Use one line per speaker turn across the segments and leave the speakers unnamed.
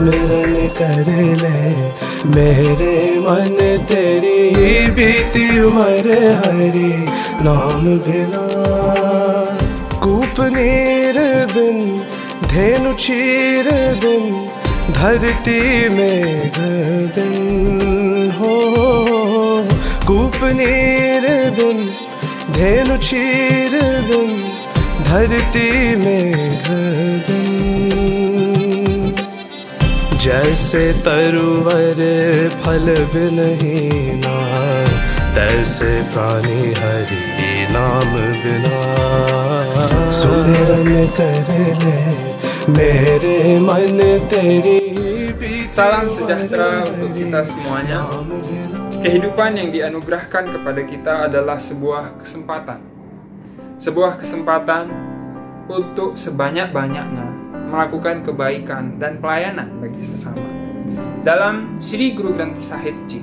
सुमिरन कर ले। मेरे मन तेरी बीती उम्र हरी। नाम बिना कूप नीर बिन, धेनु क्षीर बिन, धरती में बिन हो। कूप नीर बिन, धेनु क्षीर बिन, धरती में बिन जैसे तरुवर फल बिन ही ना तैसे प्राणी हरि नाम बिना सुमिरन कर ले मेरे मन तेरी
Salam sejahtera untuk kita semuanya. Kehidupan yang dianugerahkan kepada kita adalah sebuah kesempatan. Sebuah kesempatan untuk sebanyak-banyaknya melakukan kebaikan dan pelayanan bagi sesama. Dalam Sri Guru Granthi Sahib Ji,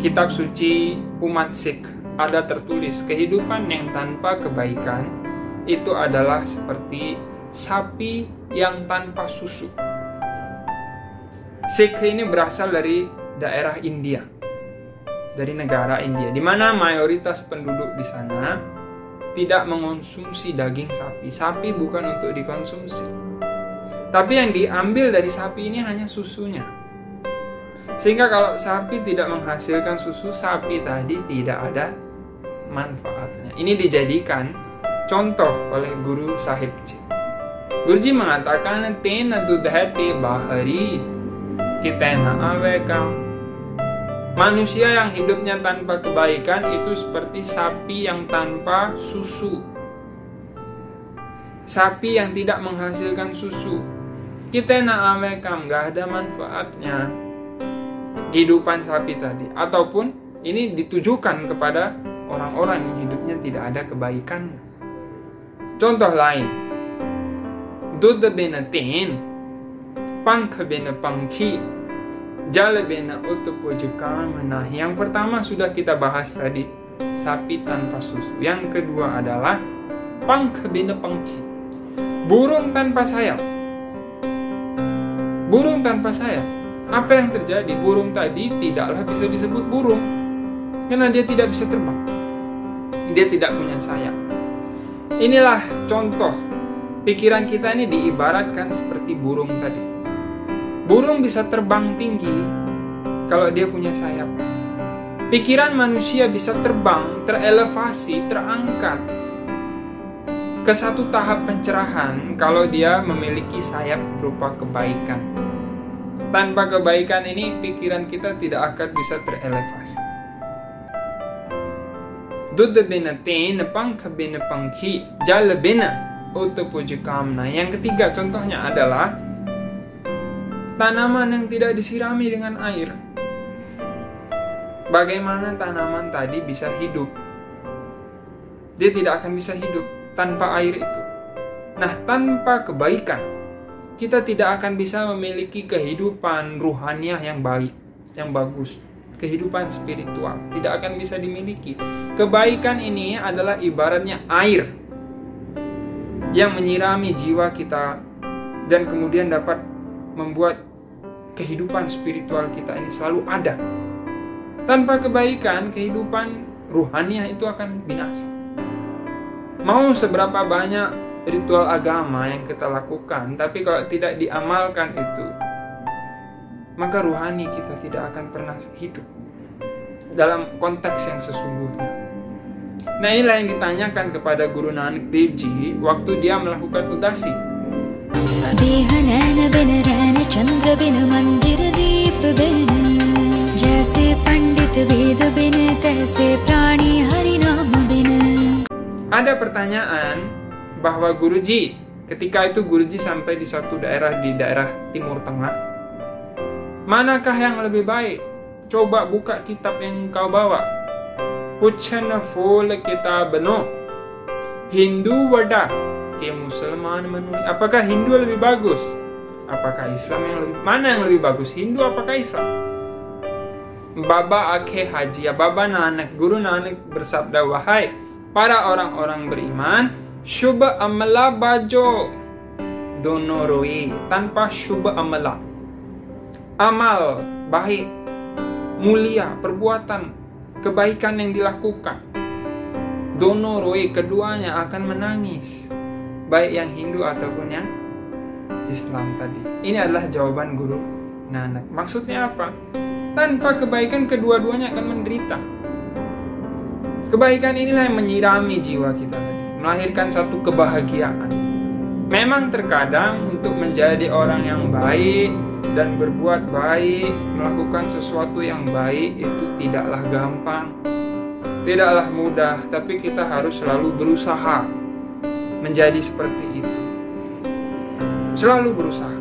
kitab suci umat Sikh ada tertulis kehidupan yang tanpa kebaikan itu adalah seperti sapi yang tanpa susu. Sikh ini berasal dari daerah India, dari negara India, di mana mayoritas penduduk di sana tidak mengonsumsi daging sapi. Sapi bukan untuk dikonsumsi, tapi yang diambil dari sapi ini hanya susunya. Sehingga kalau sapi tidak menghasilkan susu, sapi tadi tidak ada manfaatnya. Ini dijadikan contoh oleh Guru Sahibji. Guruji mengatakan, Tena dudhati bahari kita awekam. Manusia yang hidupnya tanpa kebaikan itu seperti sapi yang tanpa susu. Sapi yang tidak menghasilkan susu. Kita awekam gak ada manfaatnya kehidupan sapi tadi. Ataupun ini ditujukan kepada orang-orang yang hidupnya tidak ada kebaikan. Contoh lain, Dudh bena tin, Pangk bena pangki, Jala bena utupujukam. yang pertama sudah kita bahas tadi, sapi tanpa susu. Yang kedua adalah Pangk bena pangki, burung tanpa sayap. Burung tanpa sayap. Apa yang terjadi? Burung tadi tidaklah bisa disebut burung karena dia tidak bisa terbang. Dia tidak punya sayap. Inilah contoh pikiran kita ini diibaratkan seperti burung tadi. Burung bisa terbang tinggi kalau dia punya sayap. Pikiran manusia bisa terbang, terelevasi, terangkat ke satu tahap pencerahan kalau dia memiliki sayap berupa kebaikan. Tanpa kebaikan ini, pikiran kita tidak akan bisa terelevasi. Duda bina tin, pangka bina pangki, jala bina, utupujikamna. Yang ketiga contohnya adalah tanaman yang tidak disirami dengan air. Bagaimana tanaman tadi bisa hidup? Dia tidak akan bisa hidup tanpa air itu. Nah, tanpa kebaikan, kita tidak akan bisa memiliki kehidupan ruhaniah yang baik, yang bagus. Kehidupan spiritual tidak akan bisa dimiliki. Kebaikan ini adalah ibaratnya air yang menyirami jiwa kita dan kemudian dapat membuat kehidupan spiritual kita ini selalu ada. Tanpa kebaikan, kehidupan ruhaniah itu akan binasa. Mau seberapa banyak ritual agama yang kita lakukan, tapi kalau tidak diamalkan itu, maka ruhani kita tidak akan pernah hidup dalam konteks yang sesungguhnya. Nah inilah yang ditanyakan kepada Guru Nanak Dev Ji waktu dia melakukan udasi. Ada pertanyaan bahwa Guruji ketika itu Guruji sampai di satu daerah di daerah Timur Tengah manakah yang lebih baik? Coba buka kitab yang kau bawa. Puchana fol kitab no Hindu wada ke Musulman menurut apakah Hindu lebih bagus? Apakah Islam yang lebih mana yang lebih bagus? Hindu apakah Islam? Baba Akhe Haji ya Baba Nanak Guru Nanak bersabda wahai para orang-orang beriman Shubha amala bajo dono roi tanpa shubha amala amal baik, mulia, perbuatan, kebaikan yang dilakukan. Dono roe keduanya akan menangis, baik yang Hindu ataupun yang Islam tadi. Ini adalah jawaban guru Nanak. Maksudnya apa? Tanpa kebaikan kedua-duanya akan menderita. Kebaikan inilah yang menyirami jiwa kita melahirkan satu kebahagiaan. Memang terkadang untuk menjadi orang yang baik dan berbuat baik, melakukan sesuatu yang baik itu tidaklah gampang. Tidaklah mudah, tapi kita harus selalu berusaha menjadi seperti itu. Selalu berusaha.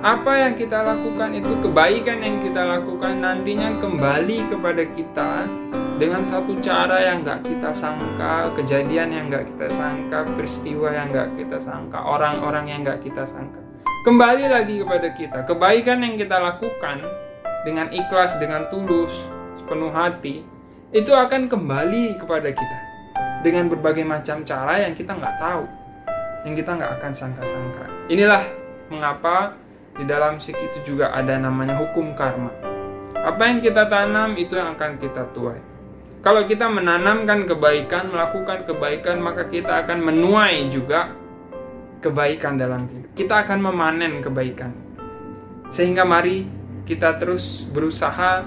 Apa yang kita lakukan itu kebaikan yang kita lakukan nantinya kembali kepada kita dengan satu cara yang gak kita sangka, kejadian yang gak kita sangka, peristiwa yang gak kita sangka, orang-orang yang gak kita sangka. Kembali lagi kepada kita, kebaikan yang kita lakukan dengan ikhlas, dengan tulus, sepenuh hati, itu akan kembali kepada kita dengan berbagai macam cara yang kita nggak tahu, yang kita nggak akan sangka-sangka. Inilah mengapa di dalam sik itu juga ada namanya hukum karma. Apa yang kita tanam itu yang akan kita tuai. Kalau kita menanamkan kebaikan, melakukan kebaikan, maka kita akan menuai juga kebaikan dalam hidup. Kita akan memanen kebaikan. Sehingga mari kita terus berusaha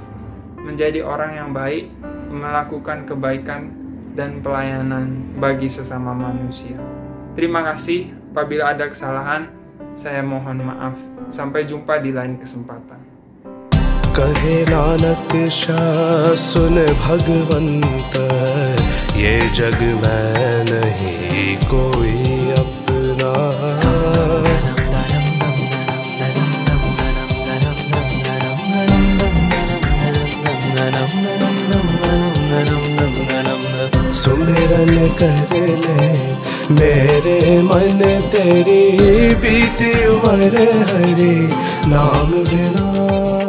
menjadi orang yang baik, melakukan kebaikan dan pelayanan bagi sesama manusia. Terima kasih. Apabila ada kesalahan, saya mohon maaf. Sampai jumpa di lain kesempatan.
कहे नानक शाह, सुन भगवंत, ये जग में नहीं, कोई अपना। सुमिरन कर ले मेरे मन तेरी बीती उम्र हरे, नाम बिना